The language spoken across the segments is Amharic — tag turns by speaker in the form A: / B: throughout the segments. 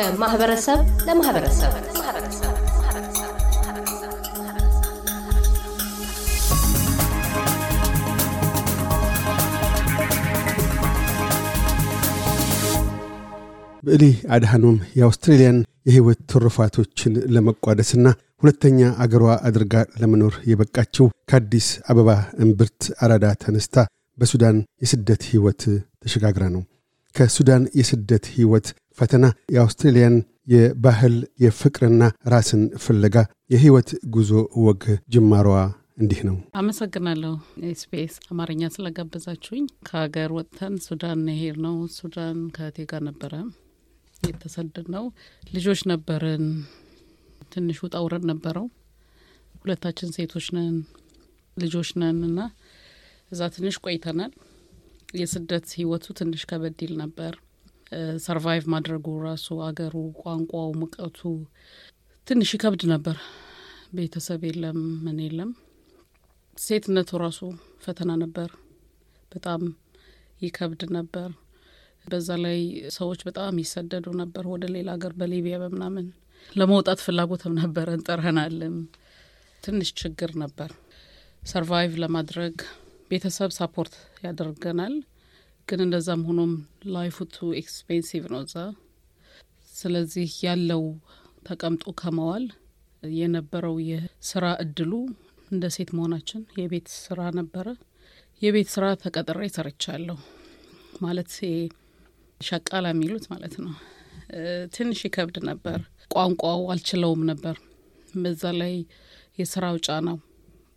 A: ከማህበረሰብ ለማህበረሰብ
B: ብዕሊ አድሃኖም የአውስትሬልያን የሕይወት ትሩፋቶችን ለመቋደስና ሁለተኛ አገሯ አድርጋ ለመኖር የበቃችው ከአዲስ አበባ እምብርት አራዳ ተነስታ በሱዳን የስደት ሕይወት ተሸጋግራ ነው። ከሱዳን የስደት ሕይወት ፈተና የአውስትሬልያን የባህል የፍቅርና ራስን ፍለጋ የሕይወት ጉዞ ወግ ጅማሯ እንዲህ ነው።
C: አመሰግናለሁ SBS አማርኛ ስለጋበዛችሁኝ። ከሀገር ወጥተን ሱዳን ሄድ ነው። ሱዳን ከእህቴ ጋር ነበረ የተሰደድ ነው። ልጆች ነበርን። ትንሽ ውጣ ውረድ ነበረው። ሁለታችን ሴቶች ነን፣ ልጆች ነን እና እዛ ትንሽ ቆይተናል። የስደት ህይወቱ ትንሽ ከበድ ይል ነበር። ሰርቫይቭ ማድረጉ ራሱ አገሩ፣ ቋንቋው፣ ሙቀቱ ትንሽ ይከብድ ነበር። ቤተሰብ የለም፣ ምን የለም። ሴትነቱ ራሱ ፈተና ነበር። በጣም ይከብድ ነበር። በዛ ላይ ሰዎች በጣም ይሰደዱ ነበር ወደ ሌላ ሀገር በሊቢያ በምናምን ለመውጣት ፍላጎትም ነበረን፣ ጥረናልም። ትንሽ ችግር ነበር survive ለማድረግ ቤተሰብ support ያደርገናል። ግን እንደዛም ሆኖም life ኡ too expensive ነው እዛ። ስለዚህ ያለው ተቀምጦ ከመዋል የነበረው የስራ እድሉ እንደ ሴት መሆናችን የቤት ስራ ነበረ። የቤት ስራ ተቀጥሬ ሰርቻለሁ ማለት ሸቃላ የሚሉት ማለት ነው። ትንሽ ይከብድ ነበር። ቋንቋው አልችለውም ነበር። በዛ ላይ የስራው ጫናው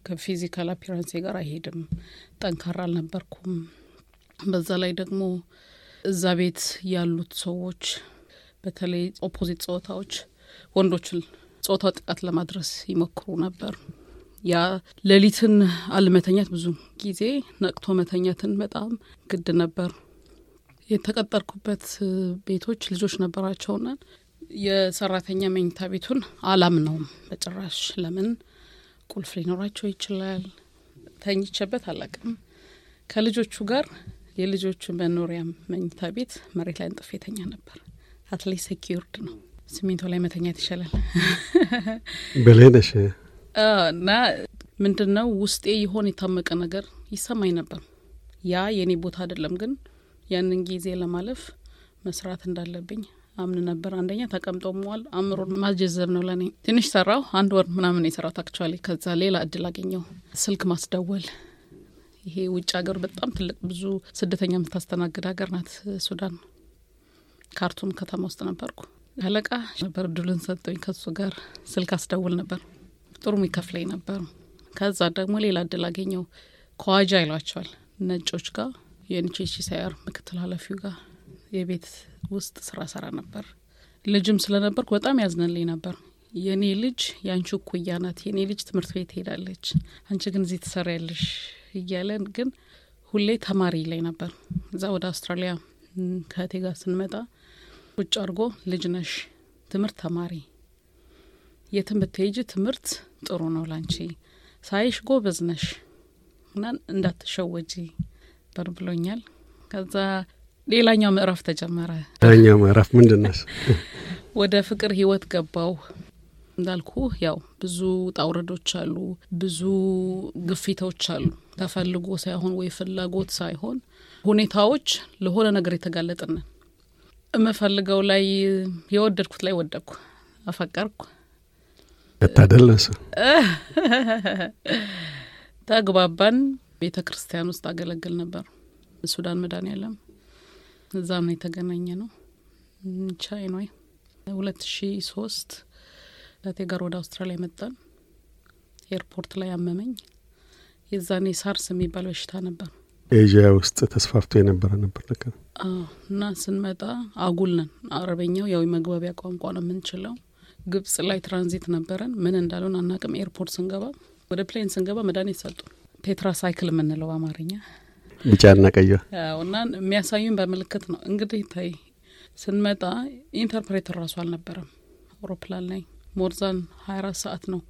C: ከ physical appearance ኤ ጋር አይሄድም። ጠንካራ አልነበርኩም። በዛ ላይ ደግሞ እዛ ቤት ያሉት ሰዎች በተለይ opposite ጾታዎች ወንዶች ጾታዊ ጥቃት ለማድረስ ይሞክሩ ነበር። ያ ሌሊትን አለመተኛት ብዙ ጊዜ ነቅቶ መተኛትን በጣም ግድ ነበር። የተቀጠርኩበት ቤቶች ልጆች ነበራቸውና የሰራተኛ መኝታ ቤቱን አላምነውም በጭራሽ። ለምን ቁልፍ ሊኖራቸው ይችላል። ተኝቼበት አላቅም። ከልጆቹ ጋር የልጆቹ መኖሪያ መኝታ ቤት መሬት ላይ አንጥፌ ተኛ ነበር። at least secured ነው። ሲሚንቶ ላይ መተኛት ይሻላል
B: በሌነሽ
C: እና ምንድን ነው ውስጤ የሆነ የታመቀ ነገር ይሰማኝ ነበር። ያ የኔ ቦታ አይደለም፣ ግን ያንን ጊዜ ለማለፍ መስራት እንዳለብኝ አምን ነበር። አንደኛ ተቀምጦ መዋል አእምሮን ማጀዘብ ነው ለእኔ። ትንሽ ሰራው፣ አንድ ወር ምናምን የሰራሁት actually። ከዛ ሌላ እድል አገኘው፣ ስልክ ማስደወል። ይሄ ውጭ ሀገር በጣም ትልቅ ብዙ ስደተኛ የምታስተናግድ ሀገር ናት ሱዳን። ካርቱም ከተማ ውስጥ ነበርኩ። አለቃ ነበር እድሉን ሰጠኝ። ከሱ ጋር ስልክ አስደውል ነበር። ጥሩ የሚከፍለኝ ነበር። ከዛ ደግሞ ሌላ እድል አገኘው። ከዋጃ ይሏቸዋል ነጮች ጋር የኤንኤችሲአር ምክትል ኃላፊው ጋር የቤት ውስጥ ስራ ሰራ ነበር። ልጅም ስለነበርኩ በጣም ያዝነልኝ ነበር። የእኔ ልጅ የአንቺ እኩያ ናት፣ የእኔ ልጅ ትምህርት ቤት ሄዳለች፣ አንቺ ግን እዚህ ትሰሪያለሽ እያለን ግን ሁሌ ተማሪ ላይ ነበር። እዛ ወደ አውስትራሊያ ከእቴ ጋር ስንመጣ ቁጭ አድርጎ ልጅ ነሽ፣ ትምህርት ተማሪ፣ የትም ብትሄጂ ትምህርት ጥሩ ነው ላንቺ፣ ሳይሽ ጎበዝ ነሽ እና እንዳትሸወጂ በር ብሎኛል። ከዛ ሌላኛው ምዕራፍ ተጀመረ።
B: ሌላኛው ምዕራፍ ምንድን ነው?
C: ወደ ፍቅር ህይወት ገባው። እንዳልኩ ያው ብዙ ጣውረዶች አሉ፣ ብዙ ግፊቶች አሉ። ተፈልጎ ሳይሆን ወይ ፍላጎት ሳይሆን ሁኔታዎች ለሆነ ነገር የተጋለጥንን የምፈልገው ላይ የወደድኩት ላይ ወደድኩ፣ አፈቀርኩ።
B: እሱ።
C: ተግባባን። ቤተ ክርስቲያን ውስጥ አገለግል ነበር ሱዳን መድኃኔዓለም እዛ ነው የተገናኘ ነው። ቻይናዊ ሁለት ሺ ሶስት ከቴ ጋር ወደ አውስትራሊያ መጣን። ኤርፖርት ላይ አመመኝ። የዛኔ SARS የሚባል በሽታ ነበር
B: ኤዥያ ውስጥ ተስፋፍቶ የነበረ ነበር ለካ
C: እና ስንመጣ አጉል ነን። አረበኛው ያው የመግባቢያ ቋንቋ ነው የምንችለው። ግብጽ ላይ ትራንዚት ነበረን። ምን እንዳሉን አናቅም። airport ስንገባ ወደ plane ስንገባ መድኃኒት ሰጡ። tetracycline የምንለው አማርኛ
B: ቢጫና ቀዩ
C: እና የሚያሳዩን በምልክት ነው። እንግዲህ ታይ ስንመጣ interpreter ራሱ አልነበረም አውሮፕላን ላይ more than ሀያ አራት ሰዓት ነው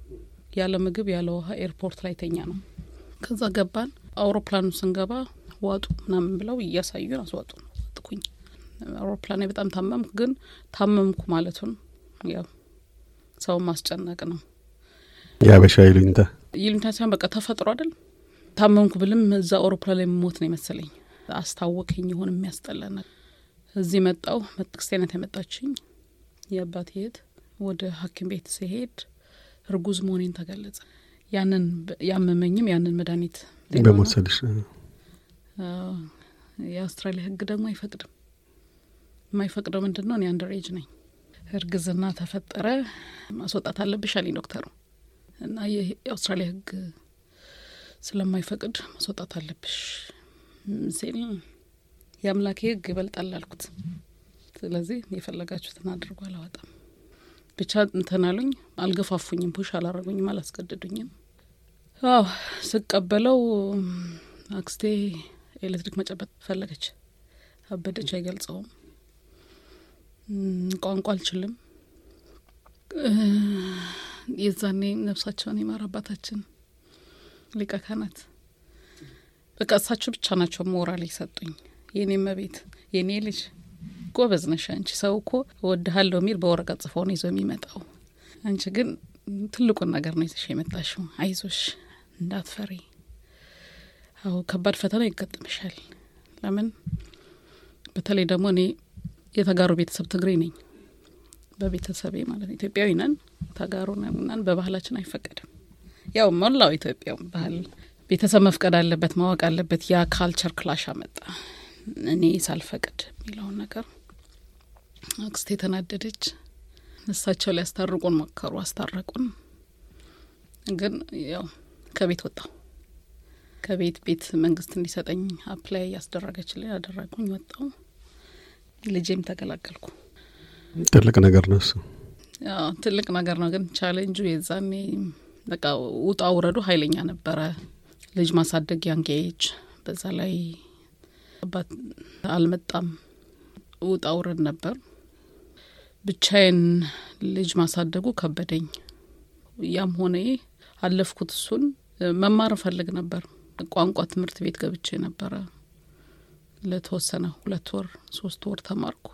C: ያለ ምግብ ያለ ውሃ airport ላይ ተኛ ነው። ከዛ ገባን። አውሮፕላኑ ስንገባ ዋጡ ምናምን ብለው እያሳዩን አስዋጡ። ዋጥኩኝ አውሮፕላን ላይ በጣም ታመምኩ። ግን ታመምኩ ማለቱን ያው ሰው ማስጨነቅ ነው።
B: የአበሻ ይሉኝታ
C: ይሉኝታ ሳይሆን በቃ ተፈጥሮ አይደል። ታመምኩ ብልም እዛ አውሮፕላን ላይ ሞት ነው የመሰለኝ። አስታወከኝ የሆነ የሚያስጠላ ነገር። እዚህ መጣው ክርስቲያናት ያመጣችኝ የአባቴ እህት ወደ ሐኪም ቤት ሲሄድ እርጉዝ መሆኔን ተገለጸ። ያንን ያመመኝም ያንን መድኃኒት
B: በመውሰድሽ
C: የአውስትራሊያ ሕግ ደግሞ አይፈቅድም። የማይፈቅደው ምንድን ነው? እኔ አንደር ኤጅ ነኝ። እርግዝና ተፈጠረ ማስወጣት አለብሽ አለኝ ዶክተሩ እና የአውስትራሊያ ሕግ ስለማይፈቅድ ማስወጣት አለብሽ ሲል የአምላኬ ሕግ ይበልጣል አልኩት። ስለዚህ የፈለጋችሁትን አድርጎ አላወጣም ብቻ እንትን አልገፋፉኝም፣ ፑሽ አላረጉኝም፣ አላስገድዱኝም። አዎ ስቀበለው አክስቴ ኤሌክትሪክ መጨበጥ ፈለገች። አበደች፣ አይገልጸውም። ቋንቋ አልችልም። የዛኔ ነፍሳቸውን የማር አባታችን ሊቀ ካህናት በቃ እሳቸው ብቻ ናቸው ሞራል የሰጡኝ። የኔ መቤት የኔ ልጅ ጎበዝ ነሽ አንቺ። ሰው እኮ እወድሃለሁ የሚል በወረቀት ጽፎ ነው ይዞ የሚመጣው። አንቺ ግን ትልቁን ነገር ነው ይዘሽ የመጣሽው። አይዞሽ፣ እንዳትፈሪ። አዎ ከባድ ፈተና ይገጥምሻል። ለምን በተለይ ደግሞ እኔ የተጋሩ ቤተሰብ ትግሬ ነኝ። በቤተሰቤ ማለት ኢትዮጵያዊ ነን፣ ተጋሩ ነን። በባህላችን አይፈቀድም። ያው ሞላው ኢትዮጵያ ባህል ቤተሰብ መፍቀድ አለበት ማወቅ አለበት። ያ culture clash አመጣ። እኔ ሳልፈቅድ የሚለውን ነገር አክስቴ ተናደደች። እሳቸው ሊያስታርቁን ሞከሩ፣ አስታረቁን። ግን ያው ከቤት ወጣሁ። ከቤት ቤት መንግስት እንዲሰጠኝ apply ያስደረገችልኝ ያደረጉኝ፣ ወጣሁ። ልጄም ተገላገልኩ።
B: ትልቅ ነገር ነው እሱ።
C: ትልቅ ነገር ነው። ግን ቻሌንጁ የዛኔ በቃ ውጣ ውረዱ ኃይለኛ ነበረ። ልጅ ማሳደግ young age፣ በዛ ላይ አባት አልመጣም። ውጣ ውረድ ነበር። ብቻዬን ልጅ ማሳደጉ ከበደኝ። ያም ሆነ አለፍኩት። እሱን መማር እፈልግ ነበር። ቋንቋ ትምህርት ቤት ገብቼ ነበረ። ለተወሰነ ሁለት ወር ሶስት ወር ተማርኩ።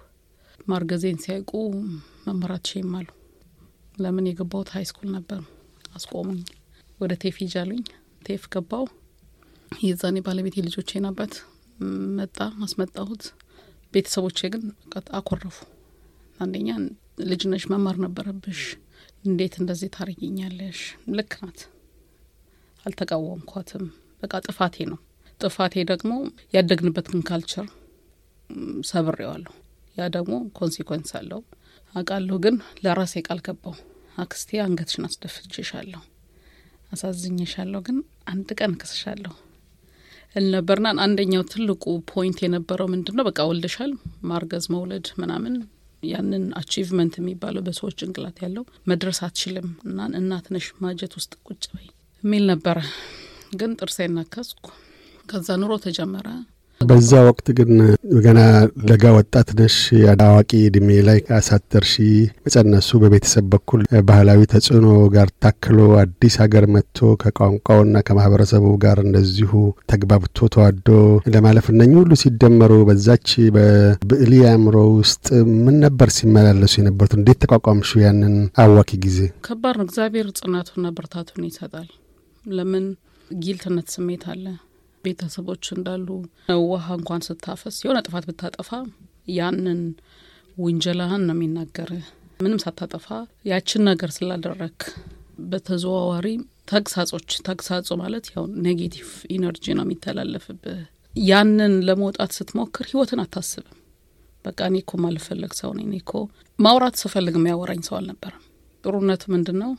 C: ማርገዜን ሲያውቁ መማር አትችዪም አሉ። ለምን የገባሁት high school ነበር። አስቆሙኝ። ወደ TAFE አሉኝ። TAFE ገባው። የዛኔ ባለቤቴ የልጆቼን አባት መጣ፣ አስመጣሁት። ቤተሰቦቼ ግን አኮረፉ። አንደኛ ልጅ ነሽ፣ መማር ነበረብሽ፣ እንዴት እንደዚህ ታርጊኛለሽ? ልክ ናት። አልተቃወምኳትም። በቃ ጥፋቴ ነው። ጥፋቴ ደግሞ ያደግንበትን culture ሰብሬዋለሁ። ያ ደግሞ consequence አለው አውቃለሁ። ግን ለራሴ ቃል ገባው። አክስቴ አንገትሽን አስደፍቼሻለሁ፣ አሳዝኜሻለሁ፣ ግን አንድ ቀን እክስሻለሁ እል ነበርና አንደኛው ትልቁ point የነበረው ምንድን ነው? በቃ ወልደሻል፣ ማርገዝ መውለድ ምናምን ያንን achievement የሚባለው በሰዎች ጭንቅላት ያለው መድረስ አትችልም እና እናት ነሽ ማጀት ውስጥ ቁጭ በይ የሚል ነበረ። ግን ጥርሴን ነከስኩ። ከዛ ኑሮ ተጀመረ።
B: በዛ ወቅት ግን ገና ለጋ ወጣት ነሽ። አዋቂ እድሜ ላይ አሳደርሺ መጸነሱ በቤተሰብ በኩል ባህላዊ ተጽዕኖ ጋር ታክሎ አዲስ ሀገር መጥቶ ከቋንቋውና ከማህበረሰቡ ጋር እንደዚሁ ተግባብቶ ተዋዶ ለማለፍ እነኚህ ሁሉ ሲደመሩ በዛች በብዕሊ አእምሮ ውስጥ ምን ነበር ሲመላለሱ የነበሩት? እንዴት ተቋቋምሽው ያንን አዋኪ ጊዜ?
C: ከባድ ነው። እግዚአብሔር ጽናቱና ብርታቱን ይሰጣል። ለምን guilt ነት ስሜት አለ ቤተሰቦች እንዳሉ ውሃ እንኳን ስታፈስ የሆነ ጥፋት ብታጠፋ ያንን ውንጀላህን ነው የሚናገር። ምንም ሳታጠፋ ያችን ነገር ስላደረግ በተዘዋዋሪ ተግሳጾች፣ ተግሳጾ ማለት ያው negative energy ነው የሚተላለፍብህ። ያንን ለመውጣት ስትሞክር ህይወትን አታስብም። በቃ እኔ እኮ ማልፈለግ ሰው ነኝ። እኔ እኮ ማውራት ስፈልግ የሚያወራኝ ሰው አልነበረም። ጥሩነቱ ምንድን ነው?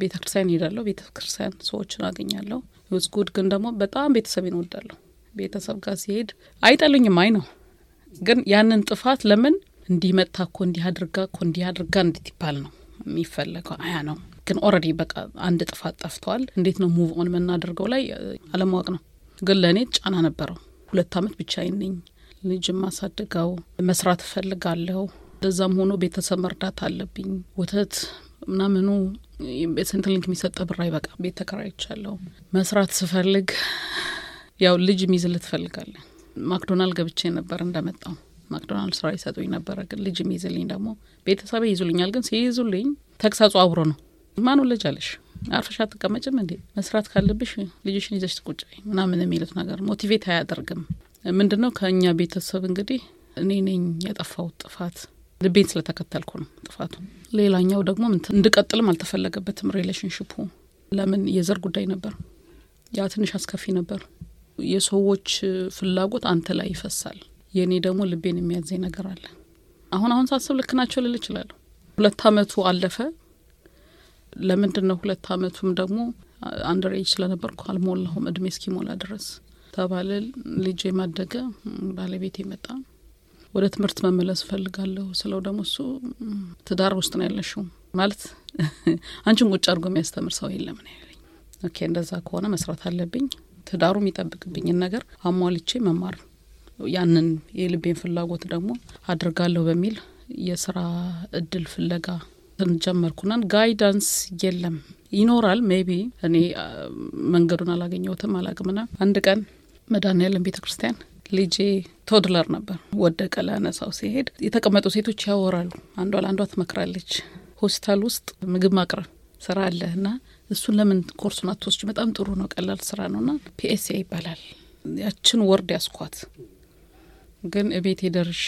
C: ቤተ ክርስቲያን ሄዳለሁ። ቤተ ሰዎችን አገኛለሁ። ዩዝ ጉድ ግን ደግሞ በጣም ቤተሰቤን እወዳለሁ። ቤተሰብ ጋር ሲሄድ አይጠሉኝም። አይ ነው ግን ያንን ጥፋት ለምን እንዲህ እኮ እንዲህ አድርጋ እኮ እንዲህ አድርጋ እንዴት ይባል ነው የሚፈለገው። አያ ነው ግን ኦልሬዲ በቃ አንድ ጥፋት ጠፍተዋል። እንዴት ነው ሙቭ ኦን የምናደርገው ላይ አለማወቅ ነው። ግን ለእኔ ጫና ነበረው። ሁለት አመት ብቻዬን ነኝ። ልጅ ማሳድገው መስራት እፈልጋለሁ። እንደዛም ሆኖ ቤተሰብ መርዳት አለብኝ። ወተት ምናምኑ Centrelink የሚሰጠው ብር አይበቃም። ቤት ተከራይቻለሁ። መስራት ስፈልግ ያው ልጅ ሚይዝልህ ትፈልጋለህ። McDonald ገብቼ ነበር እንደመጣው McDonald ስራ ይሰጡኝ ነበረ። ግን ልጅ የሚይዝልኝ ደግሞ ቤተሰቤ ይይዙልኛል። ግን ሲይዙልኝ ተግሳጹ አብሮ ነው። ማን ውለጂ አለሽ አርፈሽ አትቀመጭም እንዴ? መስራት ካለብሽ ልጅሽን ይዘሽ ትቁጭ ምናምን የሚሉት ነገር motivate አያደርግም። ምንድን ነው ከእኛ ቤተሰብ እንግዲህ እኔ ነኝ የጠፋው ጥፋት ልቤን ስለተከተልኩ ነው ጥፋቱ። ሌላኛው ደግሞ እንድቀጥልም አልተፈለገበትም relationship ኡ። ለምን የዘር ጉዳይ ነበር። ያ ትንሽ አስከፊ ነበር። የሰዎች ፍላጎት አንተ ላይ ይፈሳል። የእኔ ደግሞ ልቤን የሚያዘኝ ነገር አለ። አሁን አሁን ሳስብ ልክ ናቸው ልል እችላለሁ። ሁለት አመቱ አለፈ። ለምንድን ነው ሁለት አመቱም ደግሞ under age ስለነበርኩ አልሞላሁም እድሜ እስኪሞላ ድረስ ተባለ። ልጅ ካደገ ባለቤቴ ከመጣ ወደ ትምህርት መመለስ እፈልጋለሁ ስለው ደግሞ እሱ ትዳር ውስጥ ነው ያለሽው ማለት አንቺን ቁጭ አድርጎ የሚያስተምር ሰው የለም ነው ያለኝ። okay እንደዛ ከሆነ መስራት አለብኝ። ትዳሩ የሚጠብቅብኝን ነገር አሟልቼ መማር ያንን የልቤን ፍላጎት ደግሞ አድርጋለሁ በሚል የስራ እድል ፍለጋ ጀመርኩና guidance የለም ይኖራል maybe እኔ መንገዱን አላገኘሁትም አላውቅምና አንድ ቀን መድኃኔዓለም ቤተ ክርስቲያን ልጄ toddler ነበር። ወደቀ ላነሳው ስሄድ የተቀመጡ ሴቶች ያወራሉ። አንዷ ለአንዷ ትመክራለች። ሆስፒታል ውስጥ ምግብ ማቅረብ ስራ አለ እና እሱን ለምን ኮርሱን አትወስጅ በጣም ጥሩ ነው ቀላል ስራ ነው ና PSA ይባላል። ያችን word ያዝኳት ግን እቤቴ ደርሼ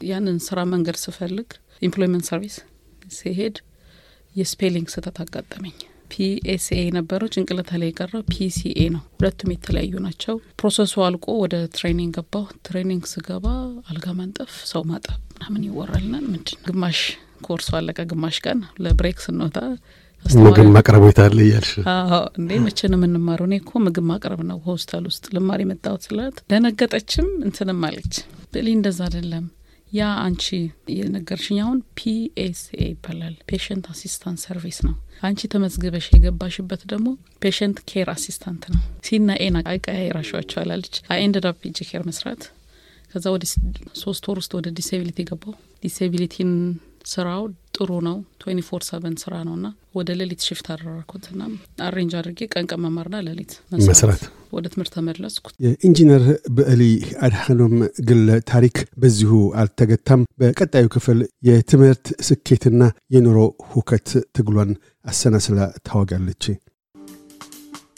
C: ያንን ስራ መንገድ ስፈልግ employment service ስሄድ የ spelling ስህተት አጋጠመኝ። PSA የነበረው ጭንቅላት ላይ የቀረው PCA ነው። ሁለቱም የተለያዩ ናቸው። process ኡ አልቆ ወደ training ገባሁ። training ስገባ አልጋ ማንጠፍ፣ ሰው ማጠብ ምናምን ይወራልናል። ምንድን ግማሽ ኮርሱ አለቀ። ግማሽ ቀን ለ break ስንወጣ
B: ምግብ ማቅረብ የታለ እያልሽ
C: እንዴ መቼ ነው የምንማረው? እኔ እኮ ምግብ ማቅረብ ነው ሆስፒታል ውስጥ ልማር የመጣሁት ስላት ደነገጠችም፣ እንትንም አለች። ብዕሊ እንደዛ አይደለም ያ አንቺ የነገርሽኝ አሁን PSA ይባላል። patient assistant service ነው። አንቺ ተመዝግበሽ የገባሽበት ደግሞ patient care assistant ነው። C ና S ና ቀያይረሻቸዋል አለች። I ended up patient care መስራት ከዛ ወደ ሶስት ወር ውስጥ ወደ disability ገባሁ። disability ን ስራው ጥሩ ነው። twenty four seven ስራ ነው ና ወደ ሌሊት shift አደረኩት ና arrange አድርጌ ቀን ቀን መማርና ሌሊት
B: መስራት
C: ወደ ትምህርት ተመለስኩ።
B: የኢንጂነር ብዕሊ አድሃኖም ግለ ታሪክ በዚሁ አልተገታም። በቀጣዩ ክፍል የትምህርት ስኬትና የኑሮ ሁከት ትግሏን አሰናስላ ታወጋለች።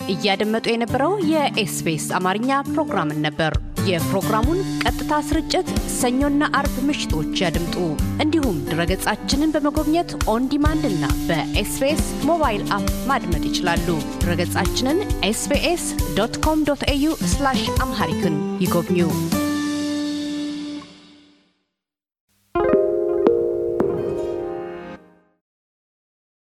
A: እያደመጡ የነበረው የ SBS አማርኛ ፕሮግራምን ነበር። የፕሮግራሙን ቀጥታ ስርጭት ሰኞና አርብ ምሽቶች ያድምጡ። እንዲሁም ድረገጻችንን በመጎብኘት on demand እና በ SBS mobile app ማድመጥ ይችላሉ። ድረገጻችንን SBS dot com dot au Amharic ን ይጎብኙ።